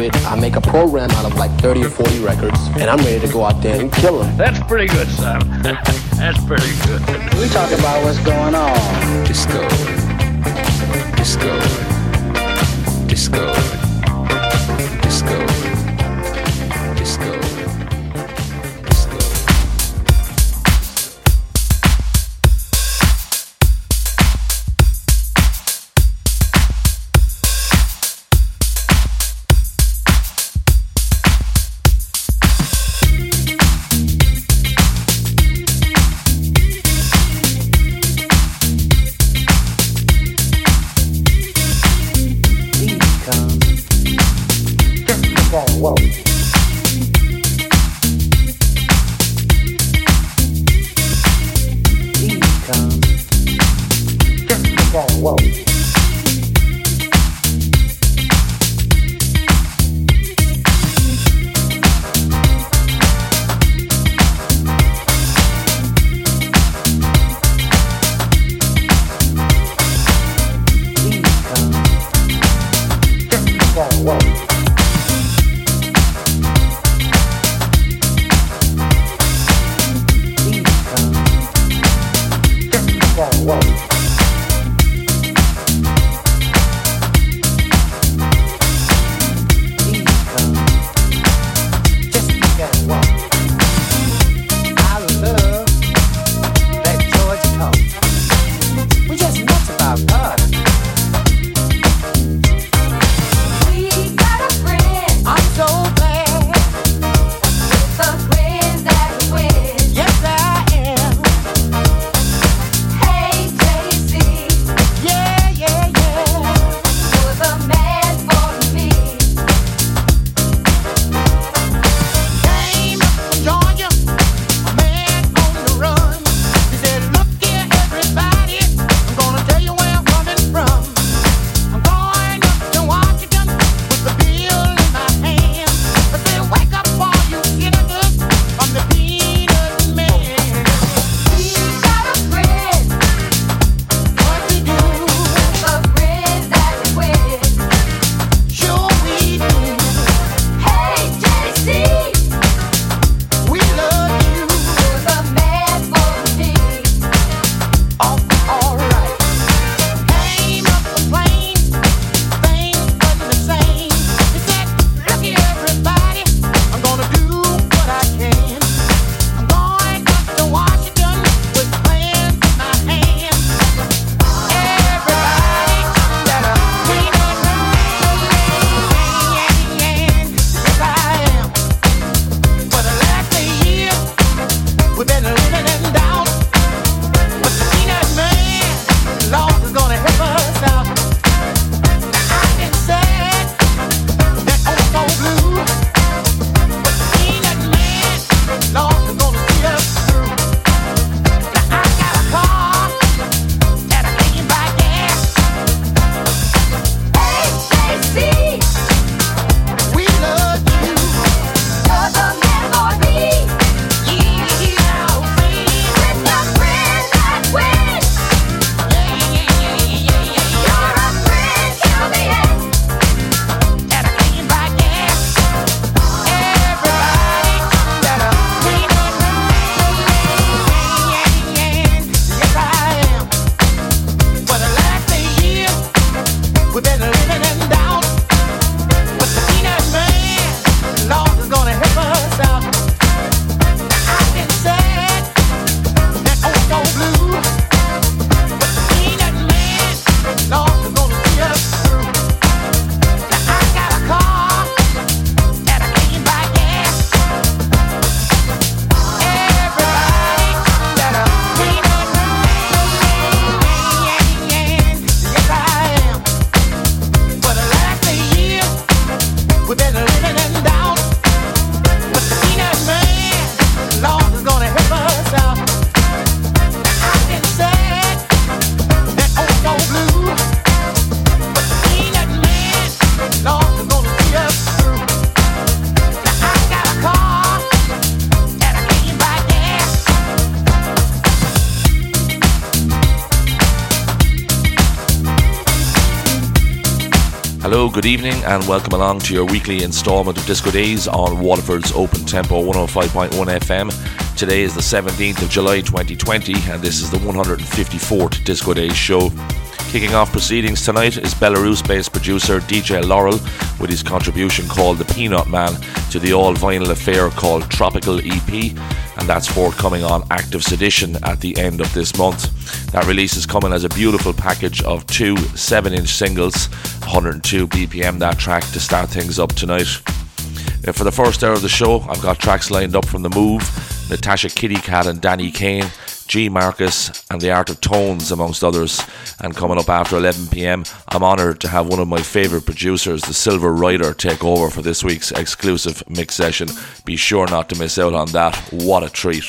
it. I make a program out of like 30 or 40 records, and I'm ready to go out there and kill them. That's pretty good, son. That's pretty good. We talk about what's going on. Disco. Disco. Disco. Good evening, and welcome along to your weekly instalment of Disco Days on Waterford's Open Tempo 105.1 FM. Today is the 17th of July 2020, and this is the 154th Disco Days show. Kicking off proceedings tonight is Belarus based producer DJ Laurel with his contribution called The Peanut Man to the all vinyl affair called Tropical EP, and that's forthcoming on Active Sedition at the end of this month. That release is coming as a beautiful package of two 7 inch singles, 102 BPM that track to start things up tonight. Uh, For the first hour of the show, I've got tracks lined up from The Move, Natasha Kitty Cat and Danny Kane, G Marcus, and The Art of Tones, amongst others. And coming up after 11 pm, I'm honoured to have one of my favourite producers, the Silver Rider, take over for this week's exclusive mix session. Be sure not to miss out on that. What a treat!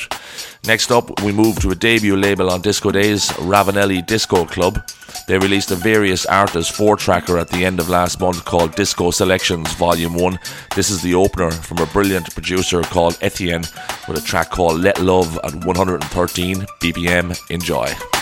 Next up, we move to a debut label on Disco Days, Ravenelli Disco Club. They released a various artists four tracker at the end of last month called Disco Selections Volume 1. This is the opener from a brilliant producer called Etienne with a track called Let Love at 113 BPM. Enjoy.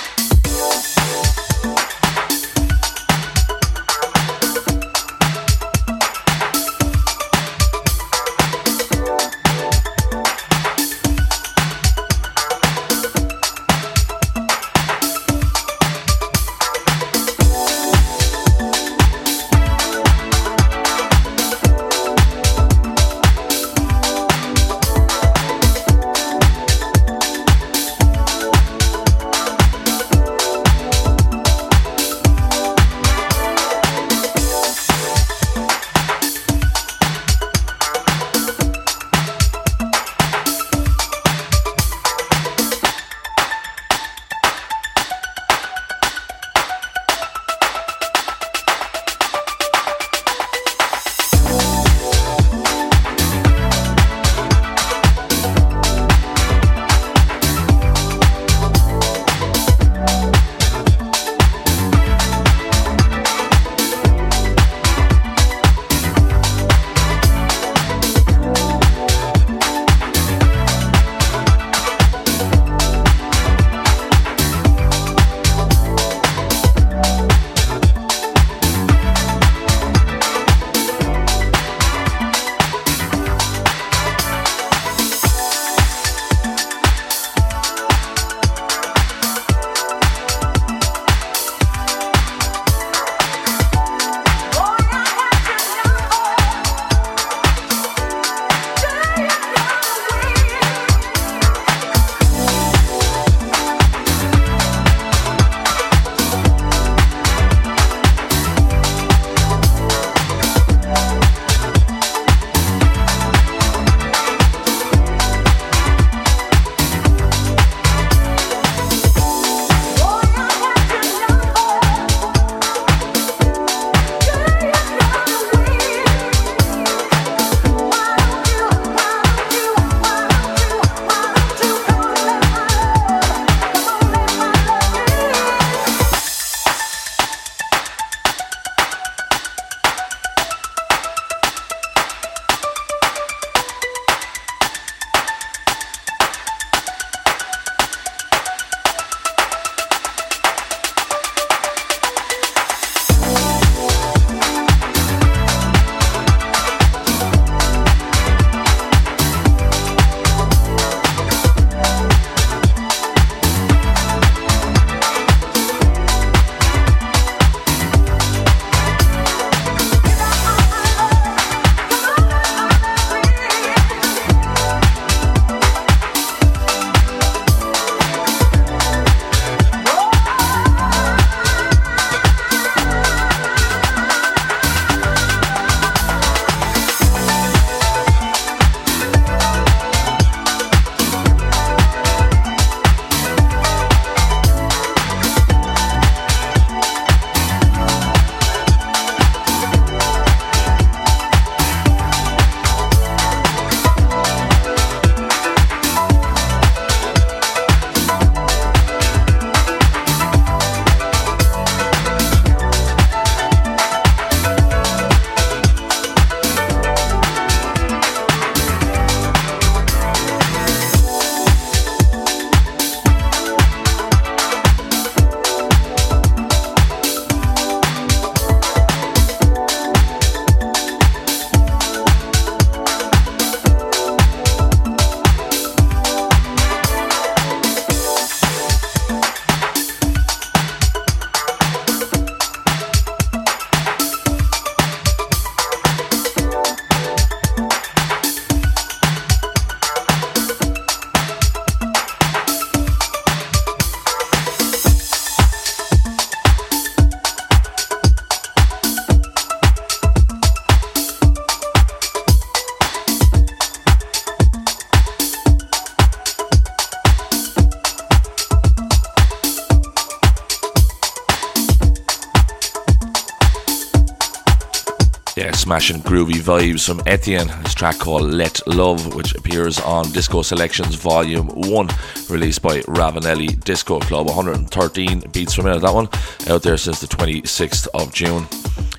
Smashing groovy vibes from Etienne. His track called Let Love, which appears on Disco Selections Volume 1, released by Ravenelli Disco Club. 113 beats per minute, that one, out there since the 26th of June.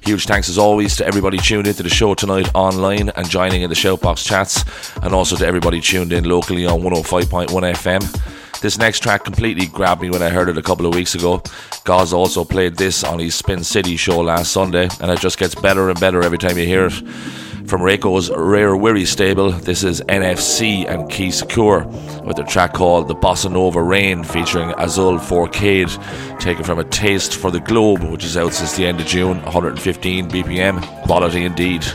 Huge thanks as always to everybody tuned into the show tonight online and joining in the Shoutbox chats, and also to everybody tuned in locally on 105.1 FM. This next track completely grabbed me when I heard it a couple of weeks ago. Gaz also played this on his Spin City show last Sunday, and it just gets better and better every time you hear it. From Reiko's Rare Wiri stable, this is NFC and Key Secure with a track called The Bossa Nova Rain featuring Azul Forcade, taken from A Taste for the Globe, which is out since the end of June, 115 BPM. Quality indeed.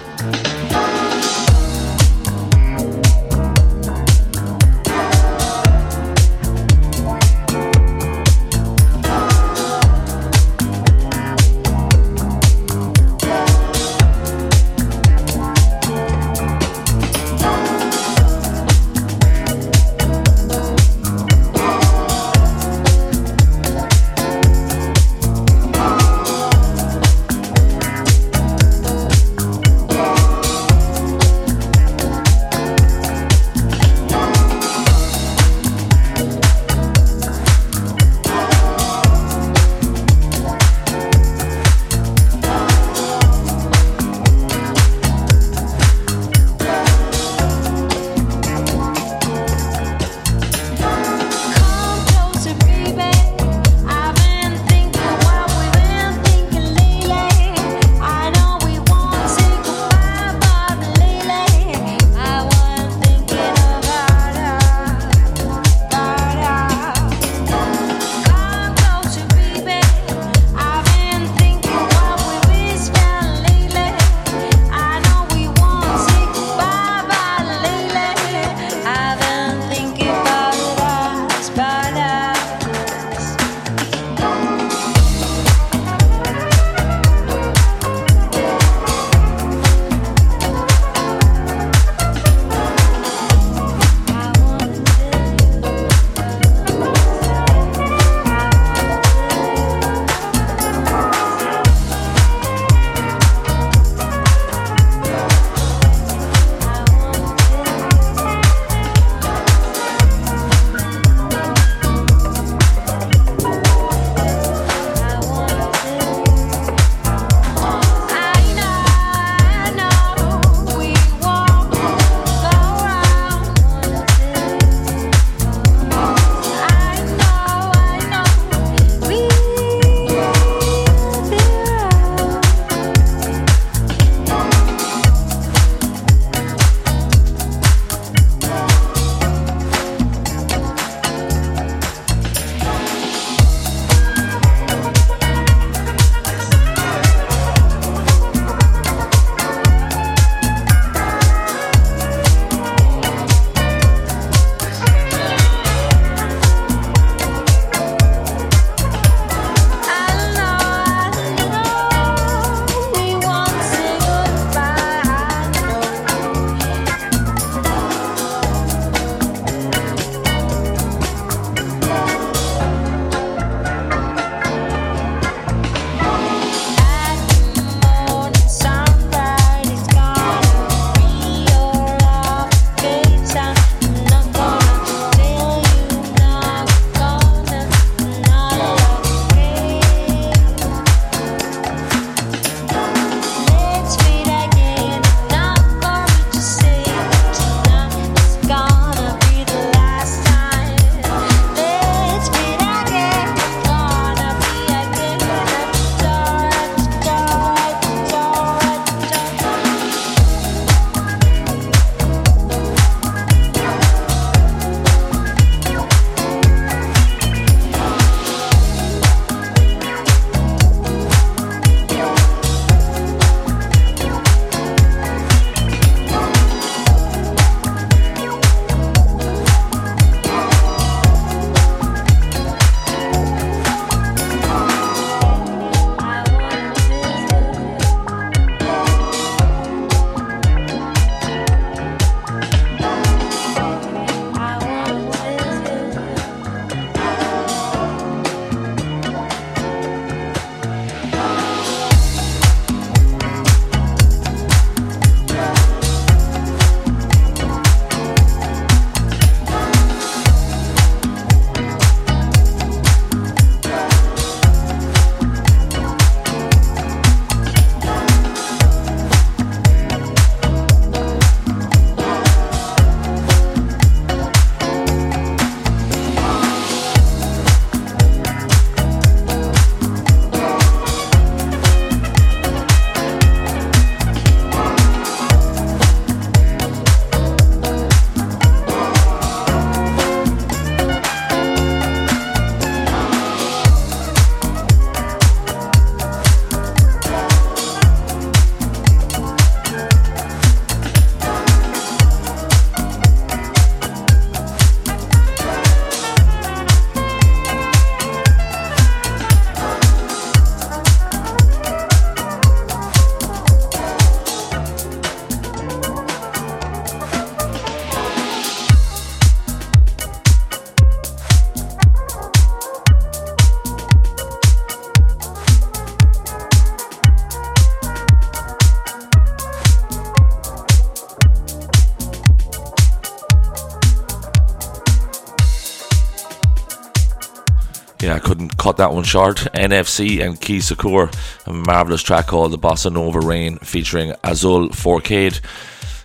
That one short. NFC and Key Secure, a marvellous track called The Bossa Nova Rain featuring Azul 4K,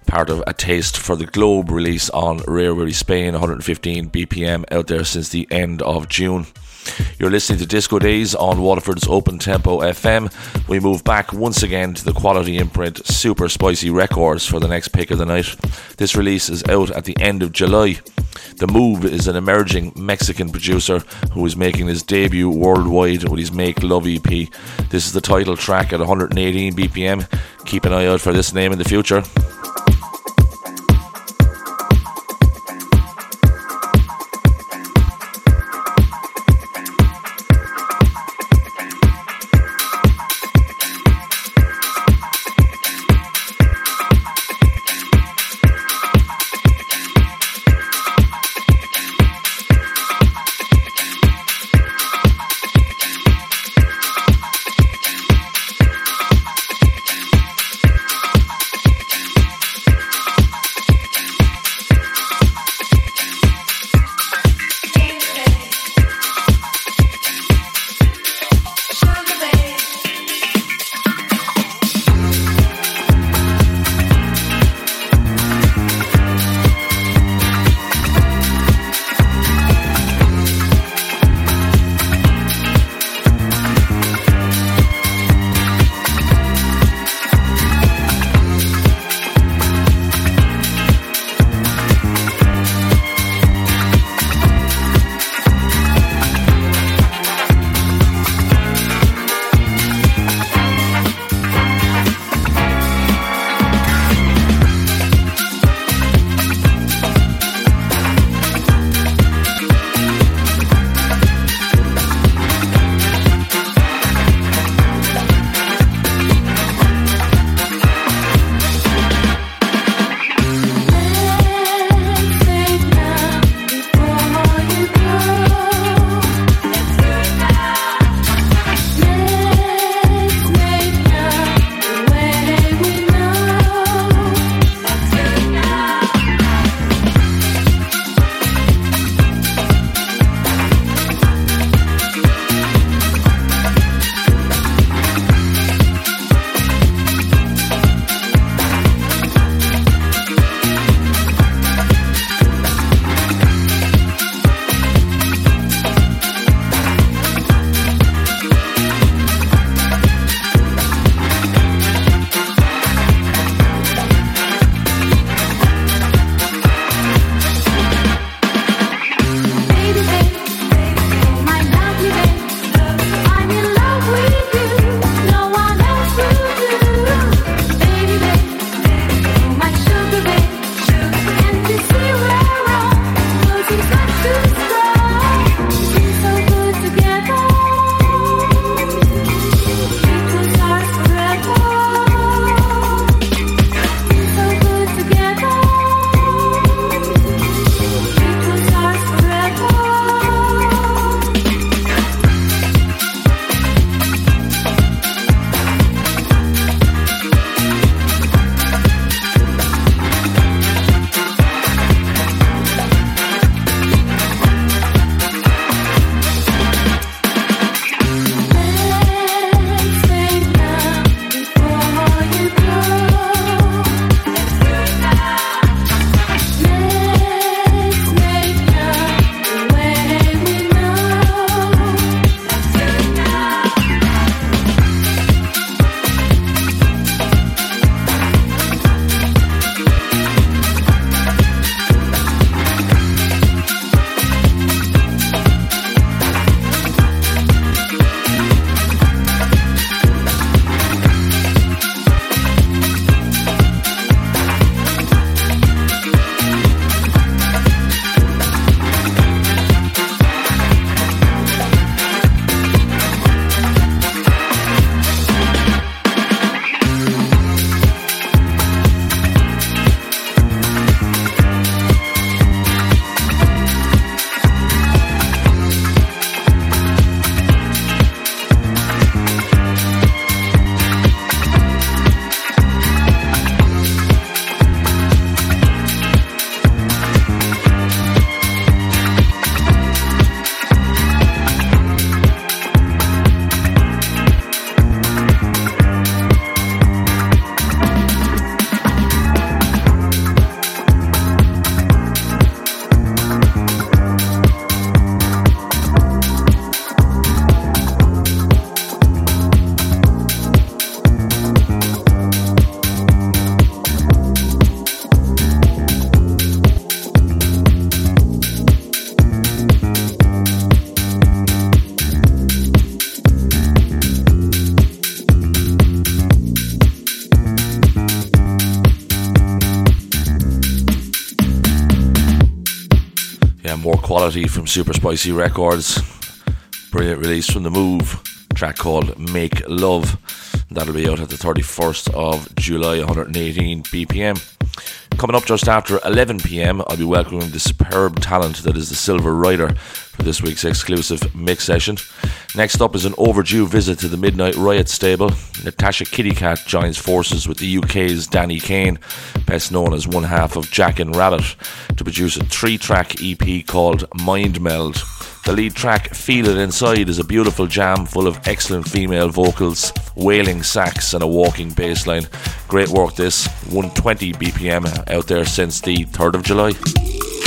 part of A Taste for the Globe release on Rare Rarity Spain, 115 BPM out there since the end of June. You're listening to Disco Days on Waterford's Open Tempo FM. We move back once again to the quality imprint Super Spicy Records for the next pick of the night. This release is out at the end of July. The Move is an emerging Mexican producer who is making his debut worldwide with his Make Love EP. This is the title track at 118 BPM. Keep an eye out for this name in the future. From Super Spicy Records. Brilliant release from The Move, track called Make Love. That'll be out at the 31st of July, 118 BPM. Coming up just after 11 pm, I'll be welcoming the superb talent that is the Silver Rider for this week's exclusive mix session. Next up is an overdue visit to the Midnight Riot stable. Natasha Kittycat joins forces with the UK's Danny Kane, best known as one half of Jack and Rabbit, to produce a three track EP called Mind Meld. The lead track, Feel It Inside, is a beautiful jam full of excellent female vocals, wailing sax, and a walking bass line. Great work, this. 120 BPM out there since the 3rd of July.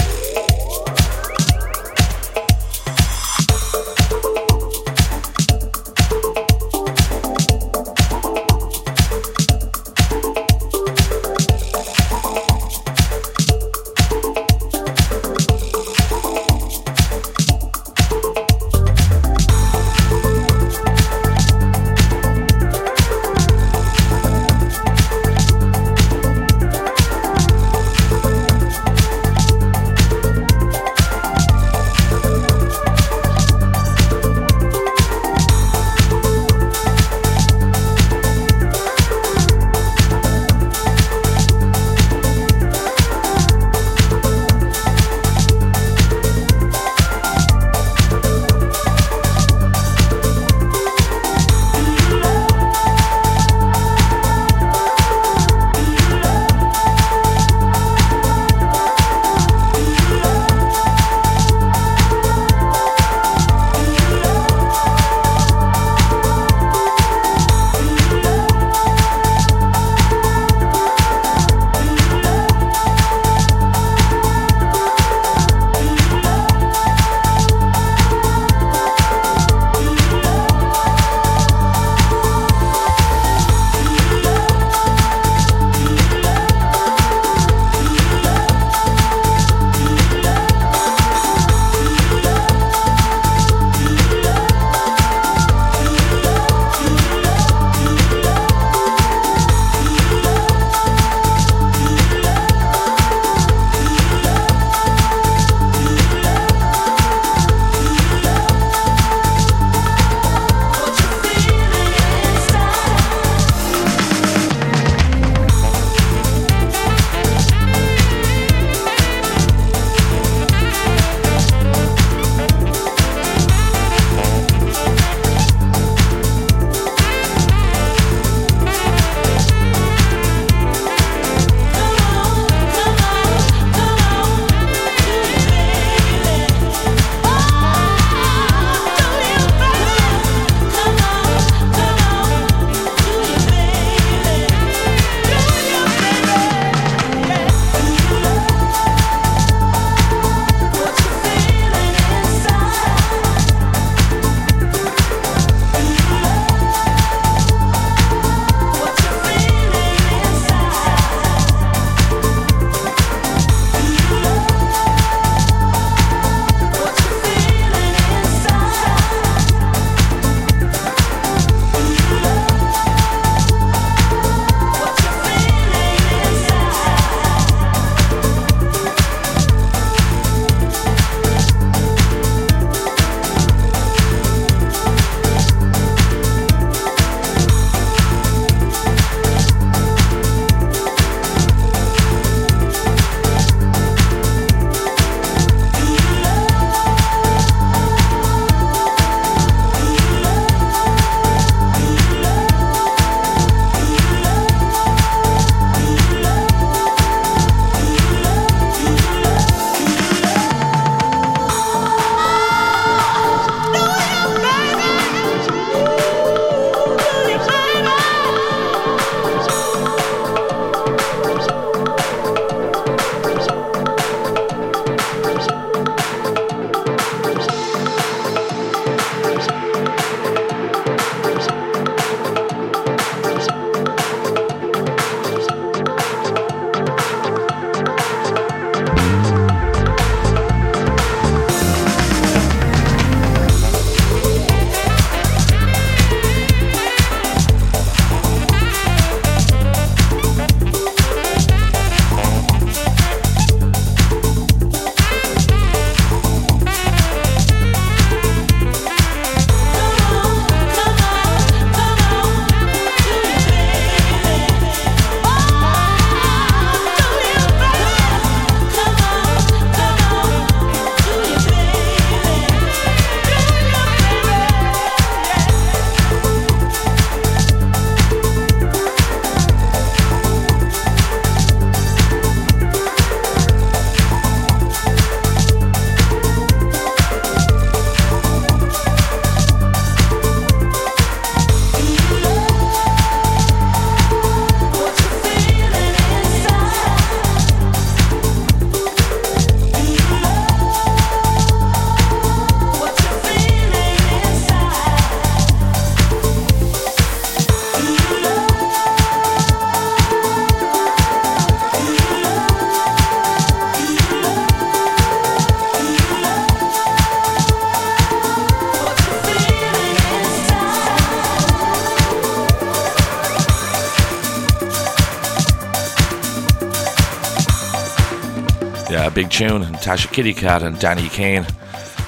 Big tune. And Tasha Kitty Cat and Danny Kane.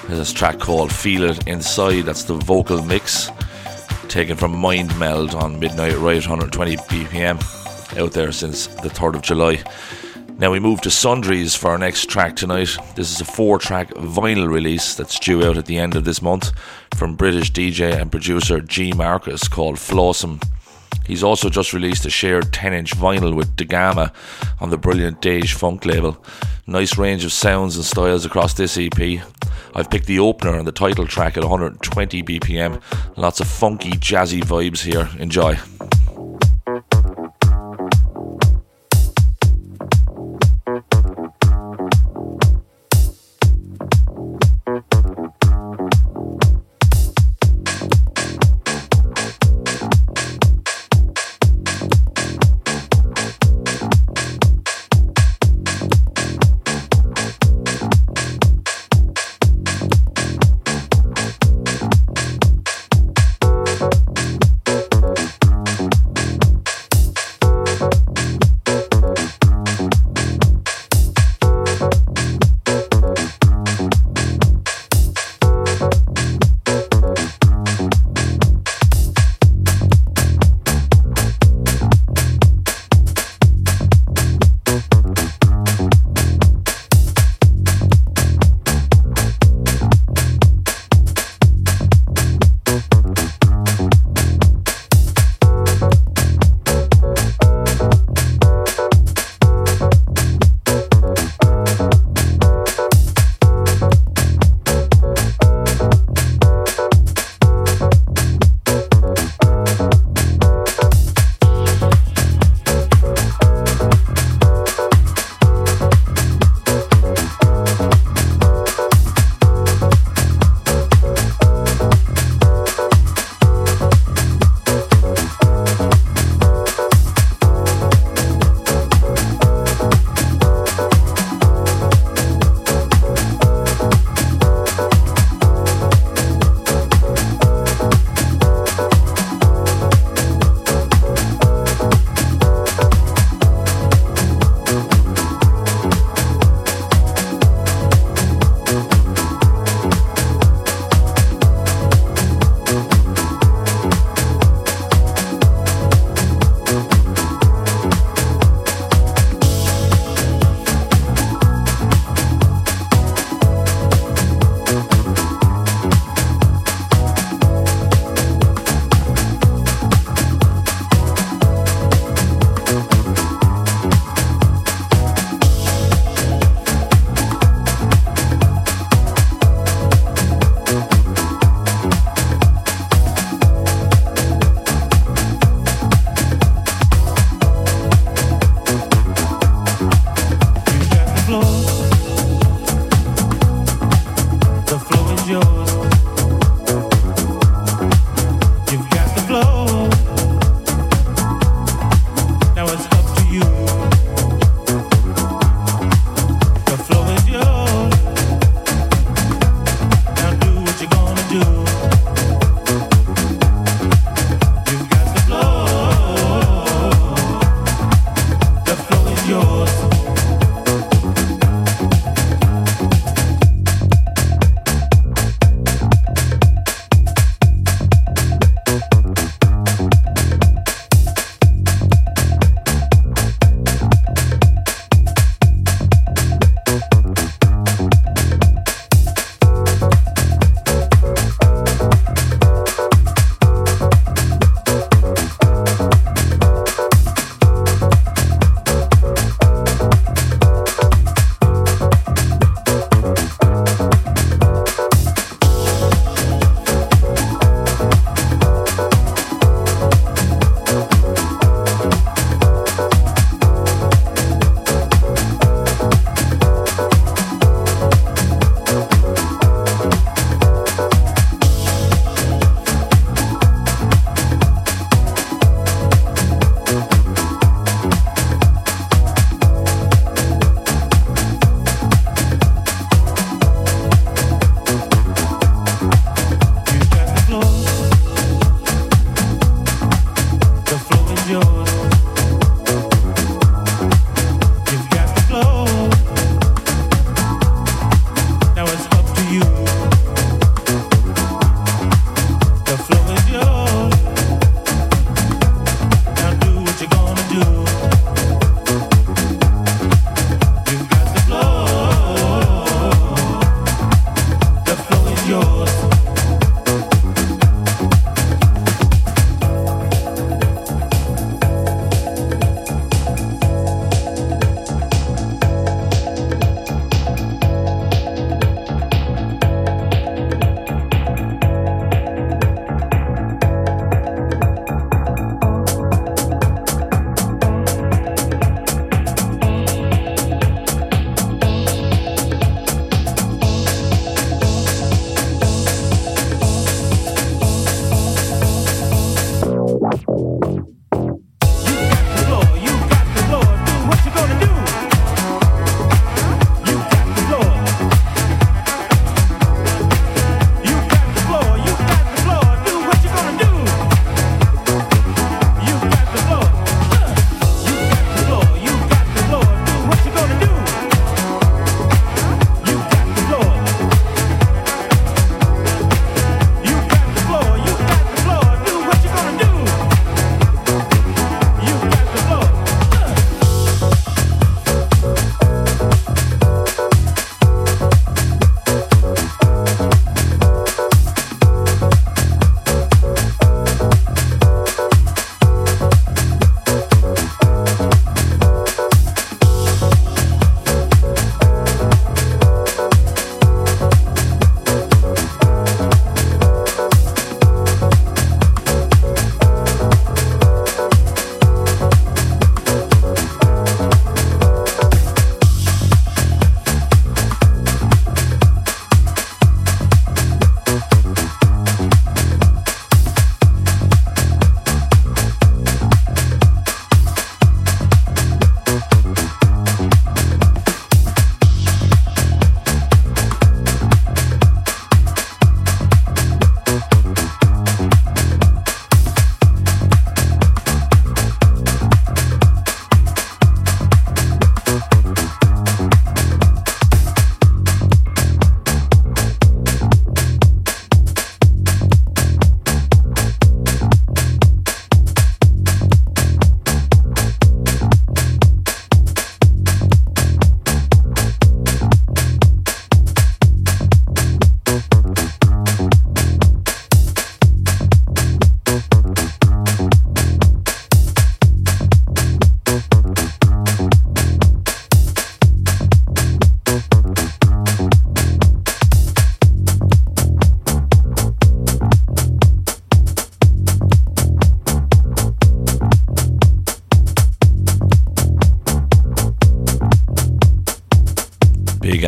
There's this track called Feel It Inside. That's the vocal mix taken from Mind Meld on Midnight Riot, 120 BPM. Out there since the 3rd of July. Now we move to Sundries for our next track tonight. This is a four track vinyl release that's due out at the end of this month from British DJ and producer G Marcus called Flawsome. He's also just released a shared 10 inch vinyl with Degama on the brilliant Dage Funk label. Nice range of sounds and styles across this EP. I've picked the opener and the title track at 120 BPM. Lots of funky, jazzy vibes here. Enjoy.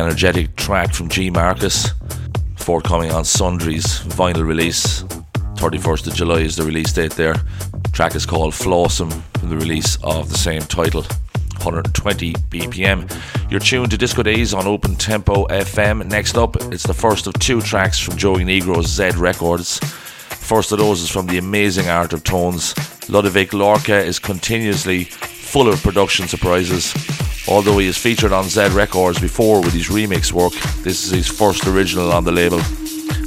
Energetic track from G Marcus, forthcoming on Sundry's vinyl release. 31st of July is the release date there. track is called Flawsome from the release of the same title. 120 BPM. You're tuned to Disco Days on Open Tempo FM. Next up, it's the first of two tracks from Joey Negro's Z Records. First of those is from the amazing Art of Tones. Ludovic Llorca is continuously full of production surprises. Although he has featured on Z Records before with his remix work, this is his first original on the label.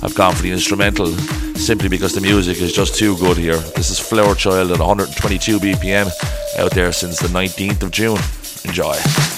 I've gone for the instrumental simply because the music is just too good here. This is Flower Child at 122 BPM out there since the 19th of June. Enjoy.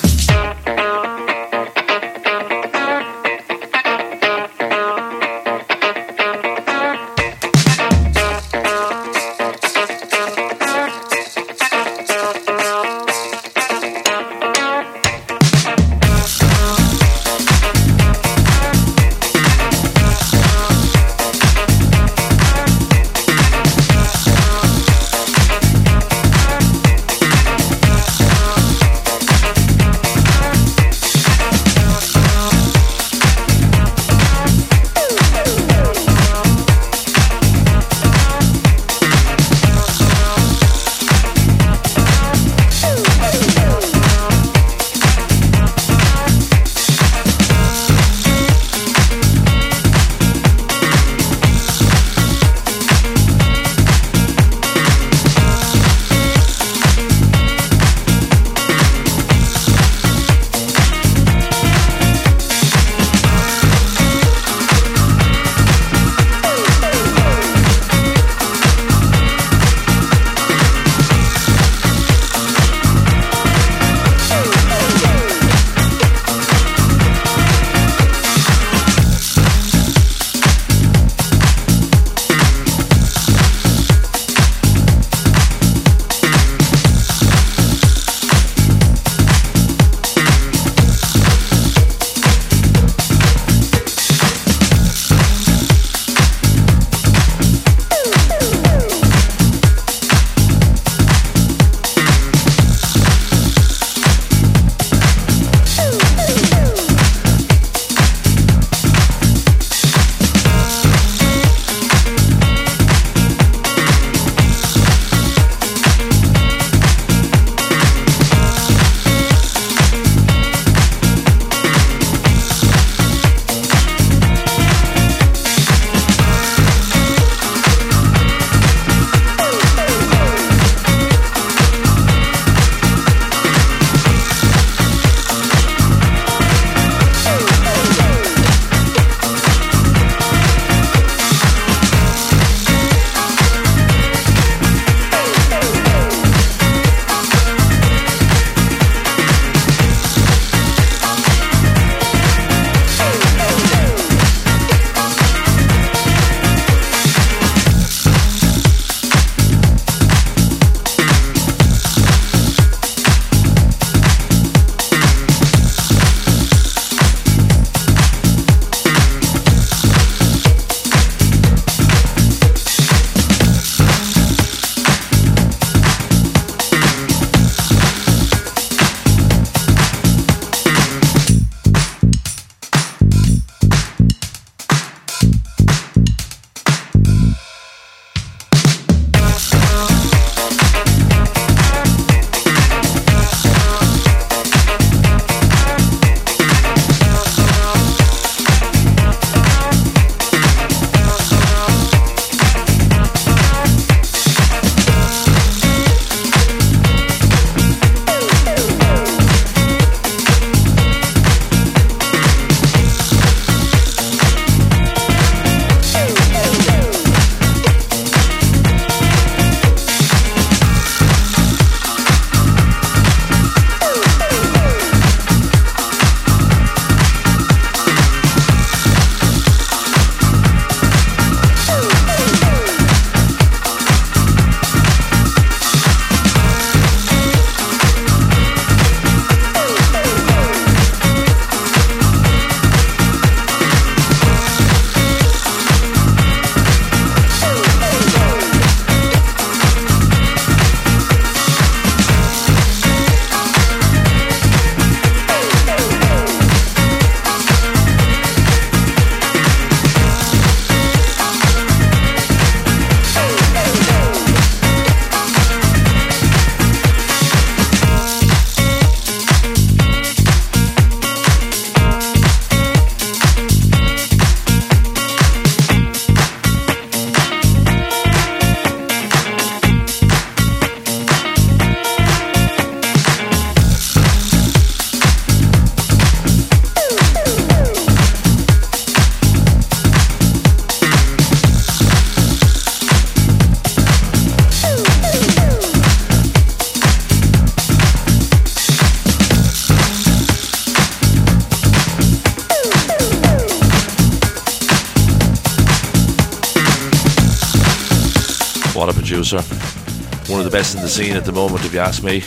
Scene at the moment, if you ask me.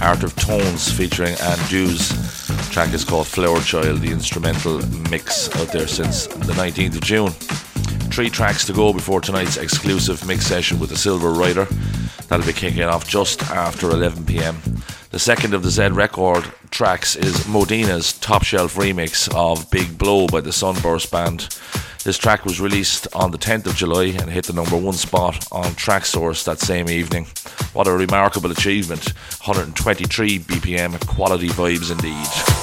Art of Tones featuring Andu's track is called Flower Child, the instrumental mix out there since the 19th of June. Three tracks to go before tonight's exclusive mix session with the Silver Rider. That'll be kicking off just after 11 pm. The second of the Z Record tracks is Modina's top shelf remix of Big Blow by the Sunburst Band. This track was released on the 10th of July and hit the number one spot on Traxsource that same evening. What a remarkable achievement! 123 BPM, quality vibes indeed.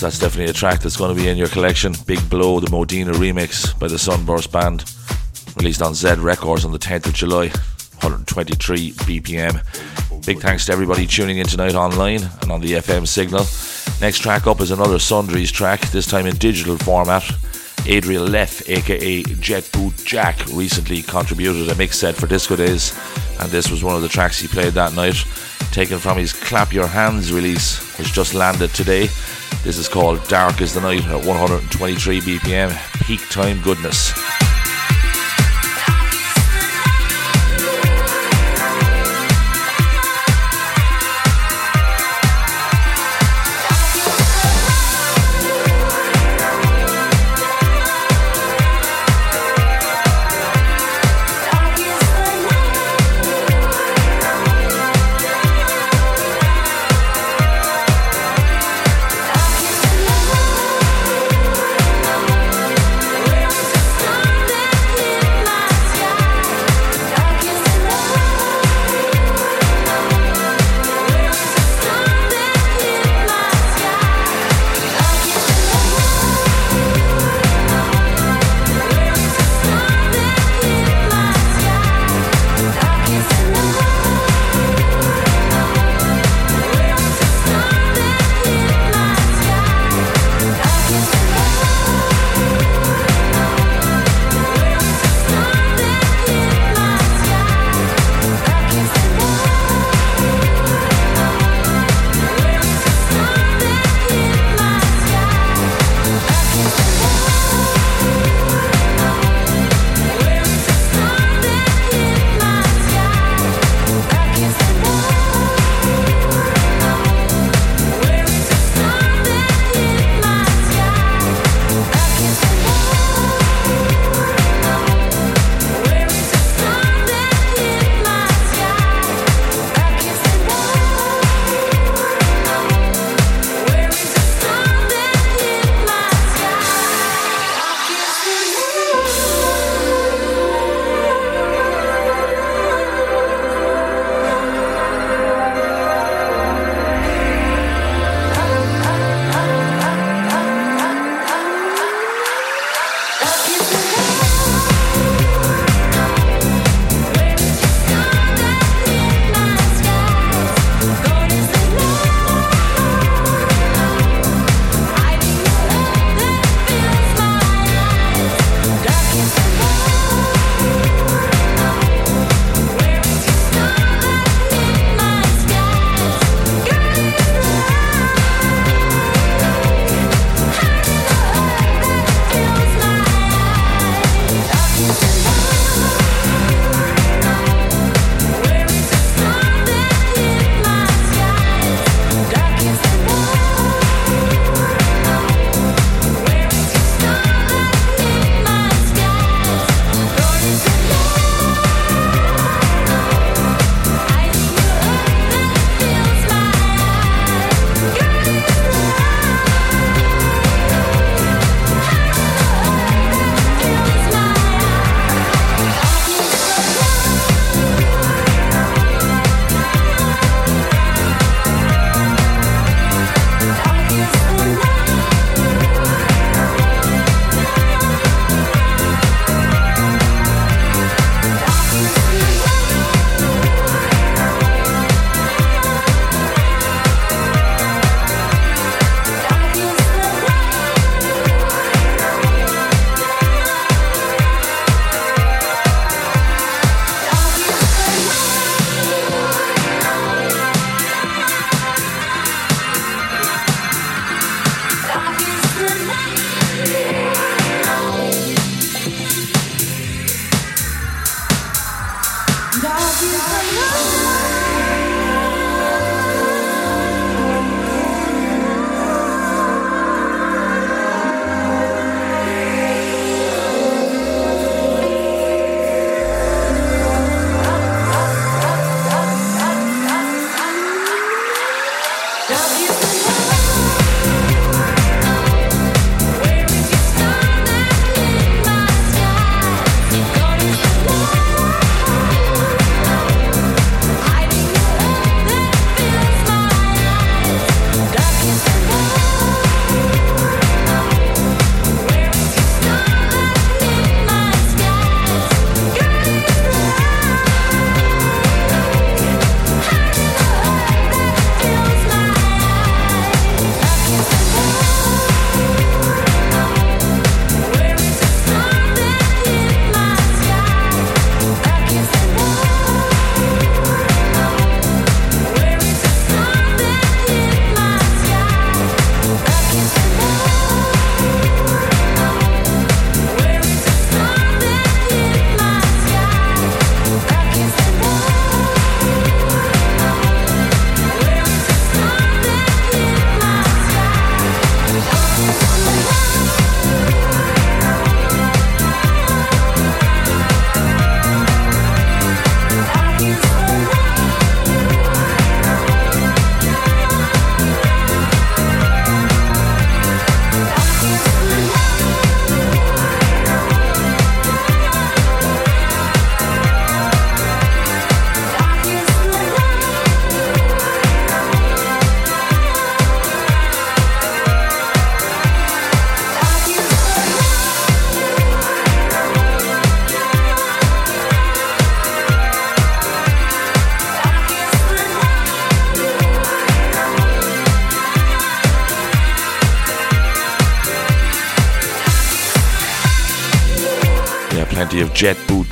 That's definitely a track that's going to be in your collection. Big Blow, the Modena remix by the Sunburst Band, released on Z Records on the 10th of July, 123 BPM. Big thanks to everybody tuning in tonight online and on the FM signal. Next track up is another Sundries track, this time in digital format. Adriel Leff, aka Jet Boot Jack, recently contributed a mix set for Disco Days, and this was one of the tracks he played that night, taken from his Clap Your Hands release, which just landed today. This is called Dark is the Night at 123 BPM, peak time goodness.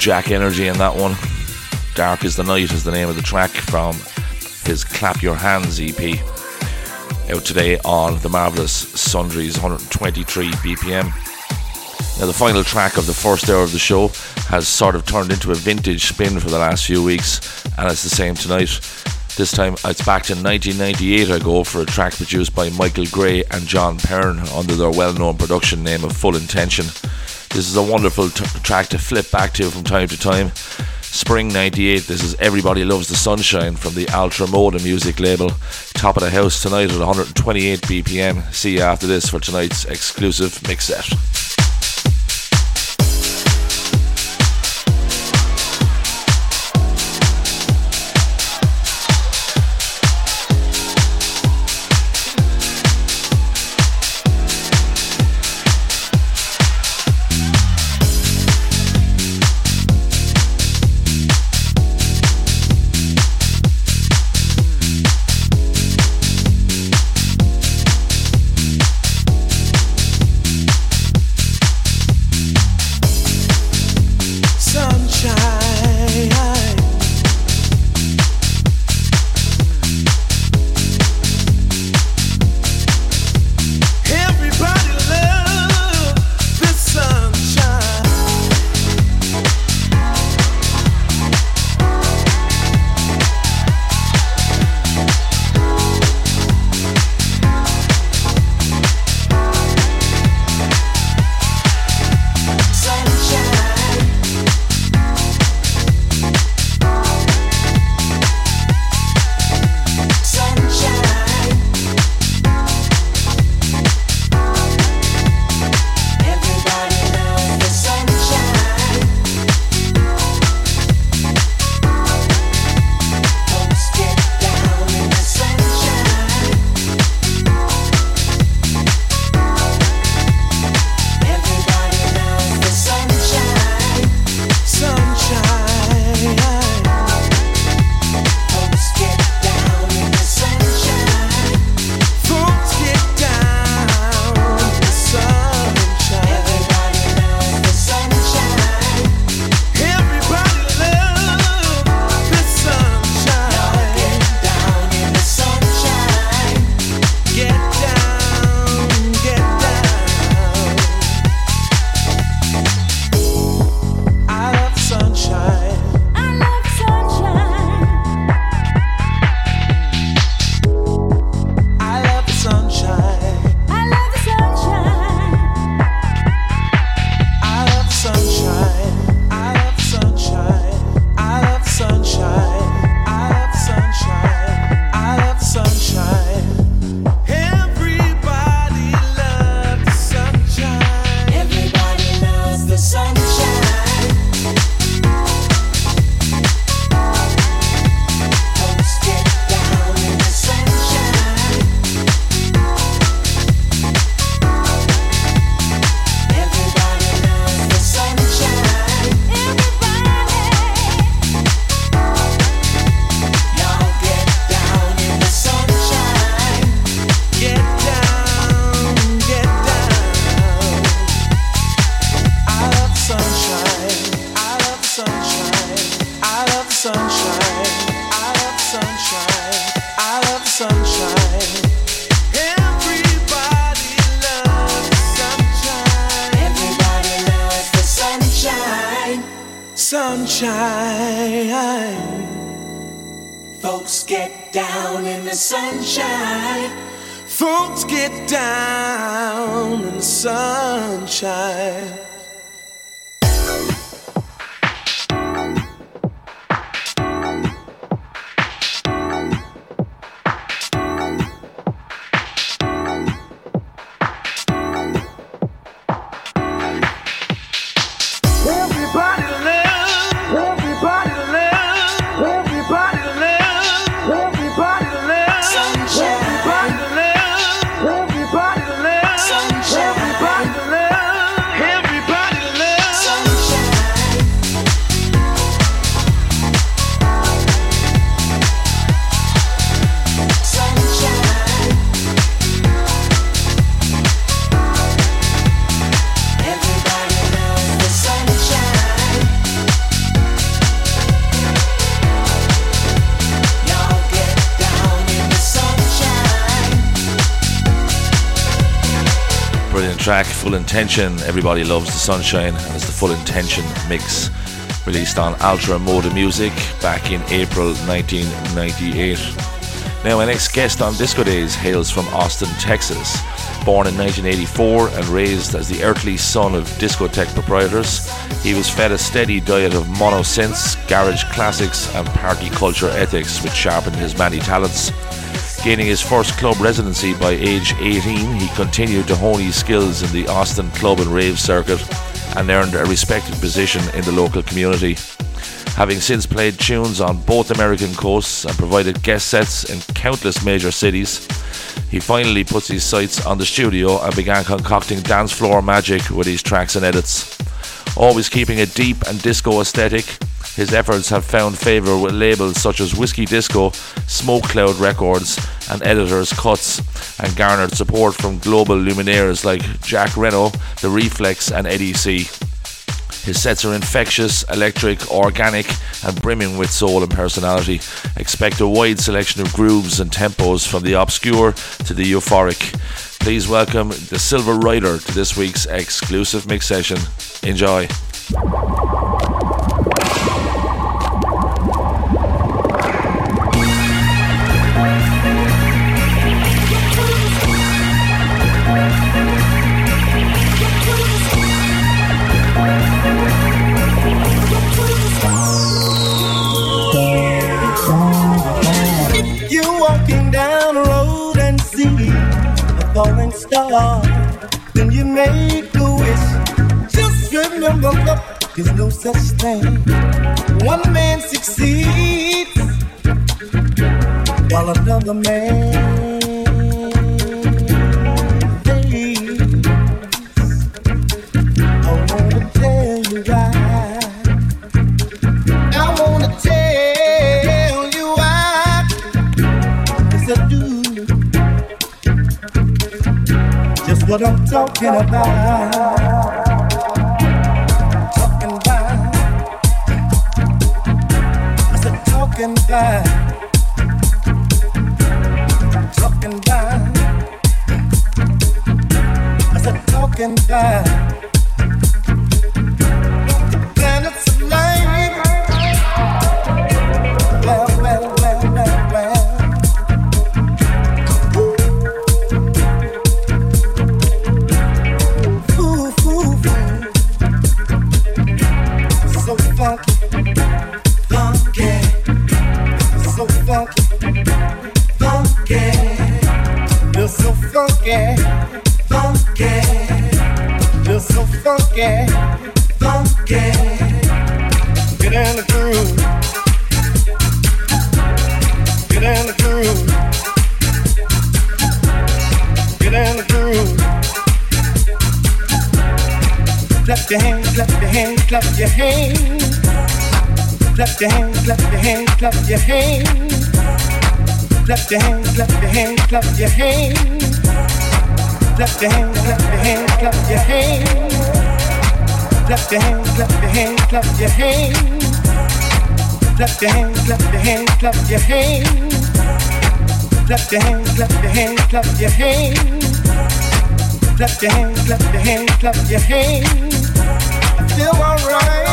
Jack energy in that one. Dark is the Night is the name of the track from his Clap Your Hands EP. Out today on the marvellous Sundries 123 BPM. Now, the final track of the first hour of the show has sort of turned into a vintage spin for the last few weeks, and it's the same tonight. This time it's back to 1998 I go for a track produced by Michael Gray and Jon Pearn under their well known production name of Full Intention. This is a wonderful t- track to flip back to from time to time. Spring 98, this is Everybody Loves the Sunshine from the Ultra Moda music label. Top of the house tonight at 128 BPM. See you after this for tonight's exclusive mix set. Sunshine. Folks get down in the sunshine. Folks get down in the sunshine. Intention. Everybody loves the sunshine, and it's the Full Intention mix released on Ultra Moda Music back in April 1998. Now, my next guest on Disco Days hails from Austin, Texas. Born in 1984 and raised as the earthly son of discotheque proprietors, he was fed a steady diet of mono synths, garage classics, and party culture ethics, which sharpened his many talents. Gaining his first club residency by age 18, he continued to hone his skills in the Austin club and rave circuit and earned a respected position in the local community. Having since played tunes on both American coasts and provided guest sets in countless major cities, he finally puts his sights on the studio and began concocting dance floor magic with his tracks and edits. Always keeping a deep and disco aesthetic, his efforts have found favour with labels such as Whiskey Disco, Smoke Cloud Records, and Editors Cuts, and garnered support from global luminaires like Jacques Renault, The Reflex, and Eddie C. His sets are infectious, electric, organic, and brimming with soul and personality. Expect a wide selection of grooves and tempos from the obscure to the euphoric. Please welcome the Silver Rider to this week's exclusive mix session. Enjoy. There's no such thing. One man succeeds while another man fails. I wanna tell you why. I wanna tell you why. Yes, I do. Just what I'm talking about. Talking about. I said talking about. Your hands, clap your hands, clap your hands. Clap your hands, clap your hands, clap your hands. Clap your hands, clap your hands, clap your hands. Clap your hands, clap your hands, clap your hands. Clap your hands, clap your hands, clap your hands. Clap your hands, clap your hands, clap your hands. Clap your hands, clap your hands, clap your hands. Feel alright.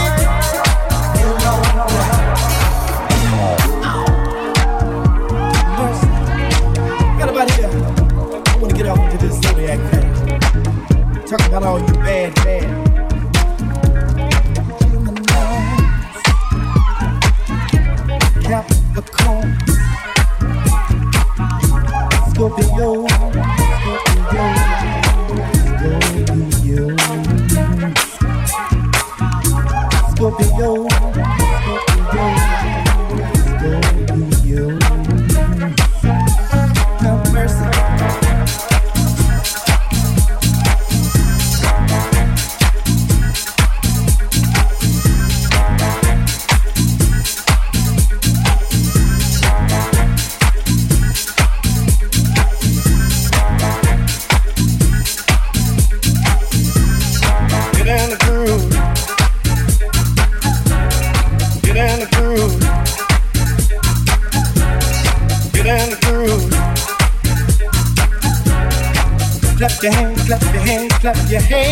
Talk about all you bad, bad. your hand.